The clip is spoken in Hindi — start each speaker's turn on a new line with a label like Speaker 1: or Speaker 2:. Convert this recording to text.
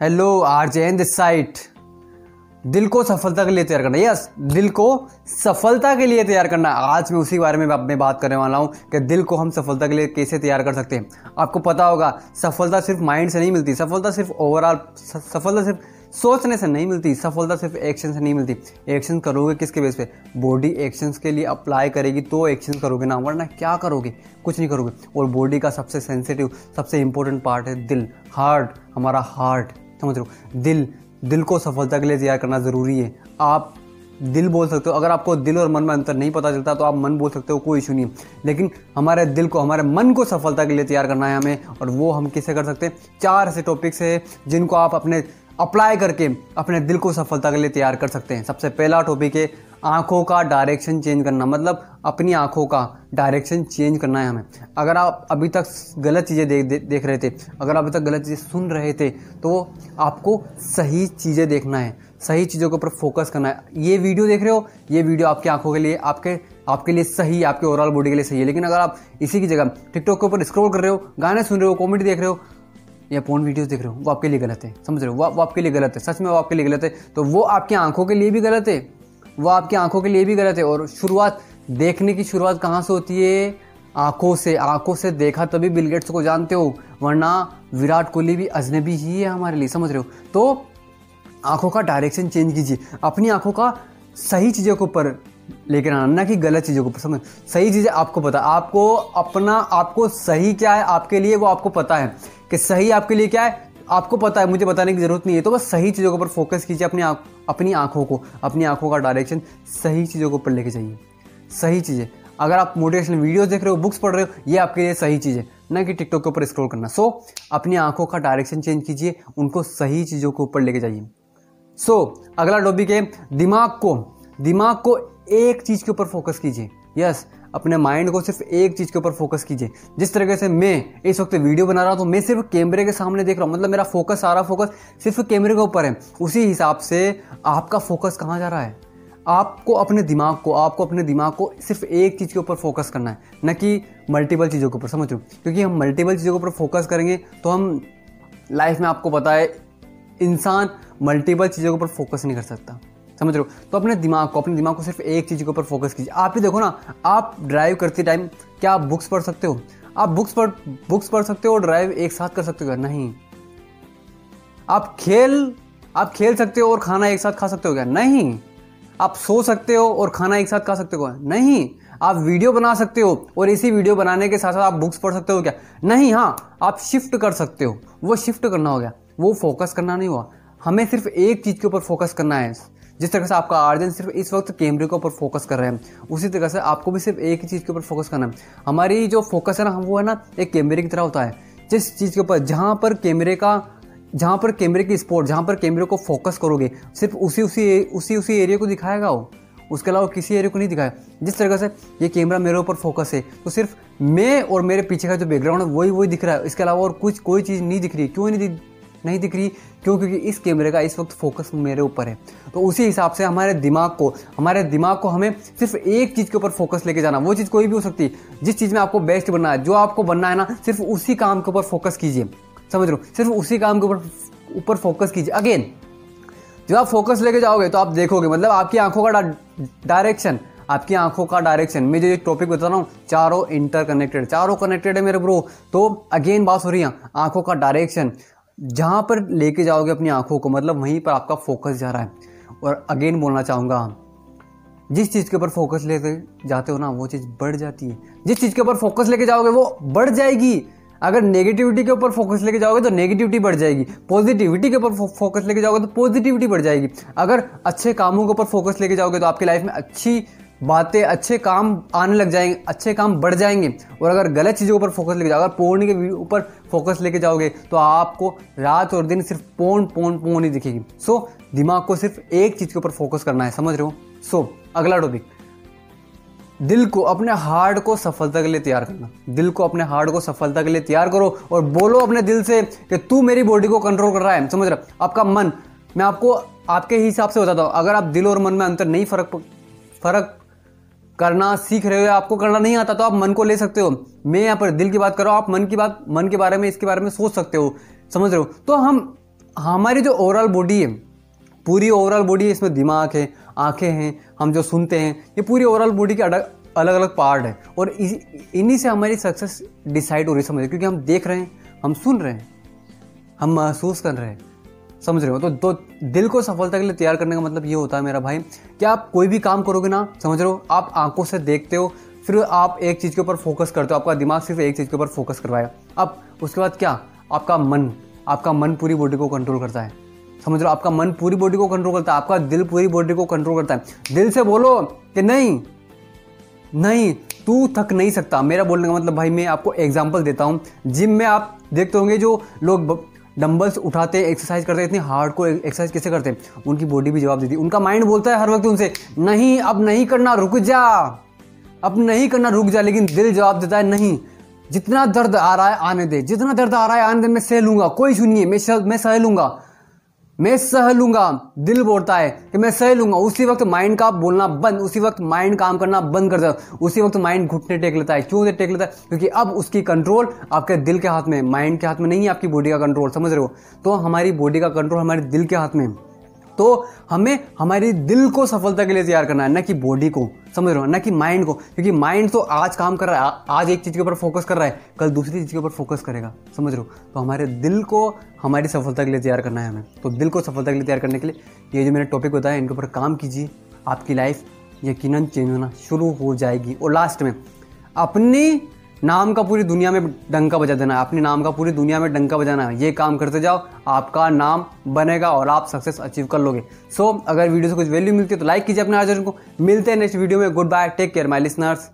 Speaker 1: हेलो आरजे दिस साइट दिल को सफलता के लिए तैयार करना। यस दिल को सफलता के लिए तैयार करना। आज मैं उसी बारे में मैं बात करने वाला हूँ कि दिल को हम सफलता के लिए कैसे तैयार कर सकते हैं। आपको पता होगा, सफलता सिर्फ़ माइंड से नहीं मिलती। सफलता सिर्फ़ ओवरऑल सफलता सिर्फ़ सोचने से नहीं मिलती। सफलता सिर्फ़ एक्शन से नहीं मिलती। एक्शन करोगे किसके बेस पे? बॉडी एक्शंस के लिए अप्लाई करेगी तो एक्शन करोगे ना। वरना क्या करोगे? कुछ नहीं करोगे। और बॉडी का सबसे सेंसिटिव सबसे इंपॉर्टेंट पार्ट है दिल। हार्ट हमारा हार्ट समझ लो दिल दिल को सफलता के लिए तैयार करना ज़रूरी है। आप दिल बोल सकते हो। अगर आपको दिल और मन में अंतर नहीं पता चलता तो आप मन बोल सकते हो, कोई इशू नहीं। लेकिन हमारे दिल को, हमारे मन को सफलता के लिए तैयार करना है हमें, और वो हम किसे कर सकते हैं? चार ऐसे टॉपिक्स है, जिनको आप अपने अप्लाई करके अपने दिल को सफलता के लिए तैयार कर सकते हैं। सबसे पहला टॉपिक है आँखों का डायरेक्शन चेंज करना मतलब अपनी आँखों का डायरेक्शन चेंज करना है हमें। अगर आप अभी तक गलत चीज़ें देख दे, देख रहे थे अगर अभी तक गलत चीज़ें सुन रहे थे तो आपको सही चीज़ें देखना है सही चीज़ों के ऊपर फोकस करना है। ये वीडियो देख रहे हो ये वीडियो आपकी आँखों के लिए आपके आपके लिए सही आपके ओवरऑल बॉडी के लिए सही है। लेकिन अगर आप इसी की जगह टिकटॉक के ऊपर स्क्रॉल कर रहे हो गाने सुन रहे हो कॉमेडी देख रहे हो या पोर्न वीडियोस देख रहे हो वो आपके लिए गलत है। समझ रहे हो? वो, वो आपके लिए गलत है। सच में वो आपके लिए गलत है। तो वो आपकी आँखों के लिए भी गलत है। वो आपकी आँखों के लिए भी गलत है और शुरुआत देखने की शुरुआत कहाँ से होती है? आँखों से आँखों से देखा तभी बिल गेट्स को जानते हो, वरना विराट कोहली भी अजनबी ही है हमारे लिए, समझ रहे हो? तो आँखों का डायरेक्शन चेंज कीजिए, अपनी आँखों का सही चीज़ों के ऊपर लेकर आना, ना कि गलत चीज़ों को समझ? सही चीज़ें आपको पता, आपको अपना, आपको सही क्या है आपके लिए वो आपको पता है कि सही आपके लिए क्या है? आपको पता है मुझे बताने की ज़रूरत नहीं है तो बस सही चीज़ों के ऊपर फोकस कीजिए अपनी आँख अपनी आँखों को अपनी आँखों का डायरेक्शन सही चीज़ों के ऊपर लेके जाइए। सही चीज़ें। अगर आप मोटिवेशनल वीडियोस देख रहे हो बुक्स पढ़ रहे हो ये आपके लिए सही चीज़ है ना कि टिकटॉक के ऊपर स्क्रॉल करना। सो so, अपनी आँखों का डायरेक्शन चेंज कीजिए उनको सही चीज़ों के ऊपर लेके जाइए। सो so, अगला टॉपिक है दिमाग को दिमाग को एक चीज़ के ऊपर फोकस कीजिए। यस अपने माइंड को सिर्फ़ एक चीज़ के ऊपर फोकस कीजिए। जिस तरीके से मैं इस वक्त वीडियो बना रहा हूँ तो मैं सिर्फ़ कैमरे के सामने देख रहा हूँ। मतलब मेरा फोकस, सारा फोकस सिर्फ़ कैमरे के ऊपर है। उसी हिसाब से आपका फोकस कहाँ जा रहा है? आपको अपने दिमाग को, आपको अपने दिमाग को सिर्फ़ एक चीज़ के ऊपर फोकस करना है। न कि मल्टीपल चीज़ों के ऊपर, समझ लो क्योंकि हम मल्टीपल चीज़ों के ऊपर फोकस करेंगे तो हम लाइफ में आपको पता है, इंसान मल्टीपल चीज़ों के ऊपर फोकस नहीं कर सकता। समझ रहे हो? तो अपने दिमाग को, अपने दिमाग को सिर्फ़ एक चीज़ के ऊपर फोकस कीजिए। आप ही देखो ना, आप ड्राइव करते टाइम क्या आप बुक्स पढ़ सकते हो? आप बुक्स पढ़ बुक्स पढ़ सकते हो और ड्राइव एक साथ कर सकते हो? क्या? नहीं। आप खेल आप खेल सकते हो और खाना एक साथ खा सकते हो क्या? नहीं। आप सो सकते हो और खाना एक साथ खा सकते हो क्या? नहीं। आप वीडियो बना सकते हो और इसी वीडियो बनाने के साथ साथ आप बुक्स पढ़ सकते हो क्या? नहीं हाँ आप शिफ्ट कर सकते हो। वो शिफ्ट करना हो गया वो फोकस करना नहीं हुआ। हमें सिर्फ़ एक चीज़ के ऊपर फोकस करना है। जिस तरह से आपका आर्जन सिर्फ़ इस वक्त कैमरे के ऊपर फोकस कर रहे हैं, उसी तरह से आपको भी सिर्फ़ एक ही चीज़ के ऊपर फोकस करना है। हमारी जो फोकस है ना, वो है ना, एक कैमरे की तरह होता है। जिस चीज़ के ऊपर, जहाँ पर कैमरे का, जहाँ पर कैमरे की स्पॉट जहाँ पर कैमरे को फोकस करोगे, सिर्फ़ उसी उसी उसी उसी एरिया को दिखाएगा वो। उसके अलावा किसी एरिया को नहीं दिखाया। जिस तरीके से ये कैमरा मेरे ऊपर फोकस है तो सिर्फ़ मैं और मेरे पीछे का जो बैकग्राउंड है, वही वही दिख रहा है। इसके अलावा और कुछ, कोई चीज़ नहीं दिख रही। क्यों नहीं नहीं दिख रही, क्यों? क्योंकि इस कैमरे का इस वक्त फोकस मेरे ऊपर है। तो उसी हिसाब से हमारे दिमाग को, हमारे दिमाग को हमें सिर्फ़ एक चीज़ के ऊपर फोकस लेके जाना, वो चीज़ कोई भी हो सकती। है जिस चीज़ में आपको बेस्ट बनना है, जो आपको बनना है ना, सिर्फ़ उसी काम के ऊपर फोकस कीजिए। समझ लो सिर्फ़ उसी काम के ऊपर ऊपर फोकस कीजिए। अगेन जब आप फोकस लेके जाओगे तो आप देखोगे मतलब आपकी आँखों का डायरेक्शन आपकी आँखों का डायरेक्शन मैं जो ये टॉपिक बता रहा हूँ, चारों इंटर कनेक्टेड चारों कनेक्टेड है मेरे ब्रो तो अगेन बात हो रही है, आँखों का डायरेक्शन जहाँ पर लेके जाओगे अपनी आँखों को मतलब वहीं पर आपका फोकस जा रहा है। और अगेन बोलना चाहूँगा, जिस चीज़ के ऊपर फोकस लेके जाते हो ना, वो चीज़ बढ़ जाती है। जिस चीज़ के ऊपर फोकस लेके जाओगे, वो बढ़ जाएगी। अगर नेगेटिविटी के ऊपर फोकस लेके जाओगे तो नेगेटिविटी बढ़ जाएगी। पॉजिटिविटी के ऊपर फोकस लेके जाओगे तो पॉजिटिविटी बढ़ जाएगी। अगर अच्छे कामों के ऊपर फोकस लेके जाओगे तो आपकी लाइफ में अच्छी बातें अच्छे काम आने लग जाएँगे अच्छे काम बढ़ जाएँगे। और अगर गलत चीज़ों के ऊपर फोकस लेके जाओगे, अगर पोर्न के ऊपर फोकस लेके जाओगे तो आपको रात और दिन सिर्फ़ पोन पोन पोन ही दिखेगी। सो दिमाग को सिर्फ़ एक चीज़ के ऊपर फोकस करना है, समझ रहे हो? सो अगला टॉपिक दिल को अपने हार्ट को सफलता के लिए तैयार करना। दिल को अपने हार्ट को सफलता के लिए तैयार करो और बोलो अपने दिल से कि तू मेरी बॉडी को कंट्रोल कर रहा है, समझ रहा आपका मन, मैं आपको, आपके हिसाब से बताता हूँ। अगर आप दिल और मन में अंतर नहीं फ़र्क फ़र्क करना सीख रहे हो या आपको करना नहीं आता तो आप मन को ले सकते हो। मैं यहाँ पर दिल की बात कर रहा हूँ, आप मन की बात, मन के बारे में, इसके बारे में सोच सकते हो, समझ रहे हो। तो हम, हमारी जो ओवरऑल बॉडी है, पूरी ओवरऑल बॉडी इसमें दिमाग है, आँखें हैं, हम जो सुनते हैं, ये पूरी ओवरऑल बॉडी के अलग अलग अलग पार्ट है। और इन्हीं से हमारी सक्सेस डिसाइड हो रही है, समझ क्योंकि हम देख रहे हैं, हम सुन रहे हैं, हम महसूस कर रहे हैं। समझ रहे हो? तो, तो दिल को सफलता के लिए तैयार करने का मतलब ये होता है मेरा भाई कि आप कोई भी काम करोगे ना समझ रहे हो? आप आँखों से देखते हो फिर आप एक चीज़ के ऊपर फोकस करते हो आपका दिमाग सिर्फ़ एक चीज़ के ऊपर फोकस करवाएगा अब उसके बाद क्या? आपका मन आपका मन पूरी बॉडी को कंट्रोल करता है। समझ लो आपका मन पूरी बॉडी को कंट्रोल करता है आपका दिल पूरी बॉडी को कंट्रोल करता है। दिल से बोलो कि नहीं नहीं तू थक नहीं सकता। मेरा बोलने का मतलब भाई मैं आपको एग्ज़ाम्पल देता हूँ। जिम में आप देखते होंगे जो लोग डंबल्स उठाते एक्सरसाइज करते, इतनी हार्ड को एक्सरसाइज कैसे करते? उनकी बॉडी भी जवाब देती उनका माइंड बोलता है हर वक्त उनसे, नहीं, अब नहीं करना, रुक जा। अब नहीं करना, रुक जा। लेकिन दिल जवाब देता है, नहीं, जितना दर्द आ रहा है, आने दे। जितना दर्द आ रहा है, आने दे, मैं सह लूँगा। कोई सुनिए मैं मैं सह लूँगा। मैं सह लूँगा। दिल बोलता है कि मैं सह लूँगा। उसी वक्त माइंड का बोलना बंद, उसी वक्त माइंड काम करना बंद कर देता उसी वक्त माइंड घुटने टेक लेता है। क्यों टेक लेता है? क्योंकि अब उसकी कंट्रोल आपके दिल के हाथ में माइंड के हाथ में नहीं है आपकी बॉडी का कंट्रोल समझ रहे हो? तो हमारी बॉडी का कंट्रोल हमारे दिल के हाथ में तो हमें हमारी दिल को सफलता के लिए तैयार करना है, ना कि बॉडी को, समझ रहे हो? ना कि माइंड को। क्योंकि माइंड तो आज काम कर रहा है आज एक चीज़ के ऊपर फोकस कर रहा है, कल दूसरी चीज़ के ऊपर फोकस करेगा, समझ रहे हो? तो हमारे दिल को हमारी सफलता के लिए तैयार करना है हमें। तो दिल को सफलता के लिए तैयार करने के लिए, ये जो मैंने टॉपिक बताया, इनके ऊपर काम कीजिए। आपकी लाइफ यकीनन चेंज होना शुरू हो जाएगी। और लास्ट में, अपनी नाम का पूरी दुनिया में डंका बजा देना है अपने नाम का पूरी दुनिया में डंका बजाना है। ये काम करते जाओ आपका नाम बनेगा और आप सक्सेस अचीव कर लोगे। सो so, अगर वीडियो से कुछ वैल्यू मिलती है तो लाइक कीजिए अपने आयोजन को। मिलते हैं नेक्स्ट वीडियो में। Good bye take care my listeners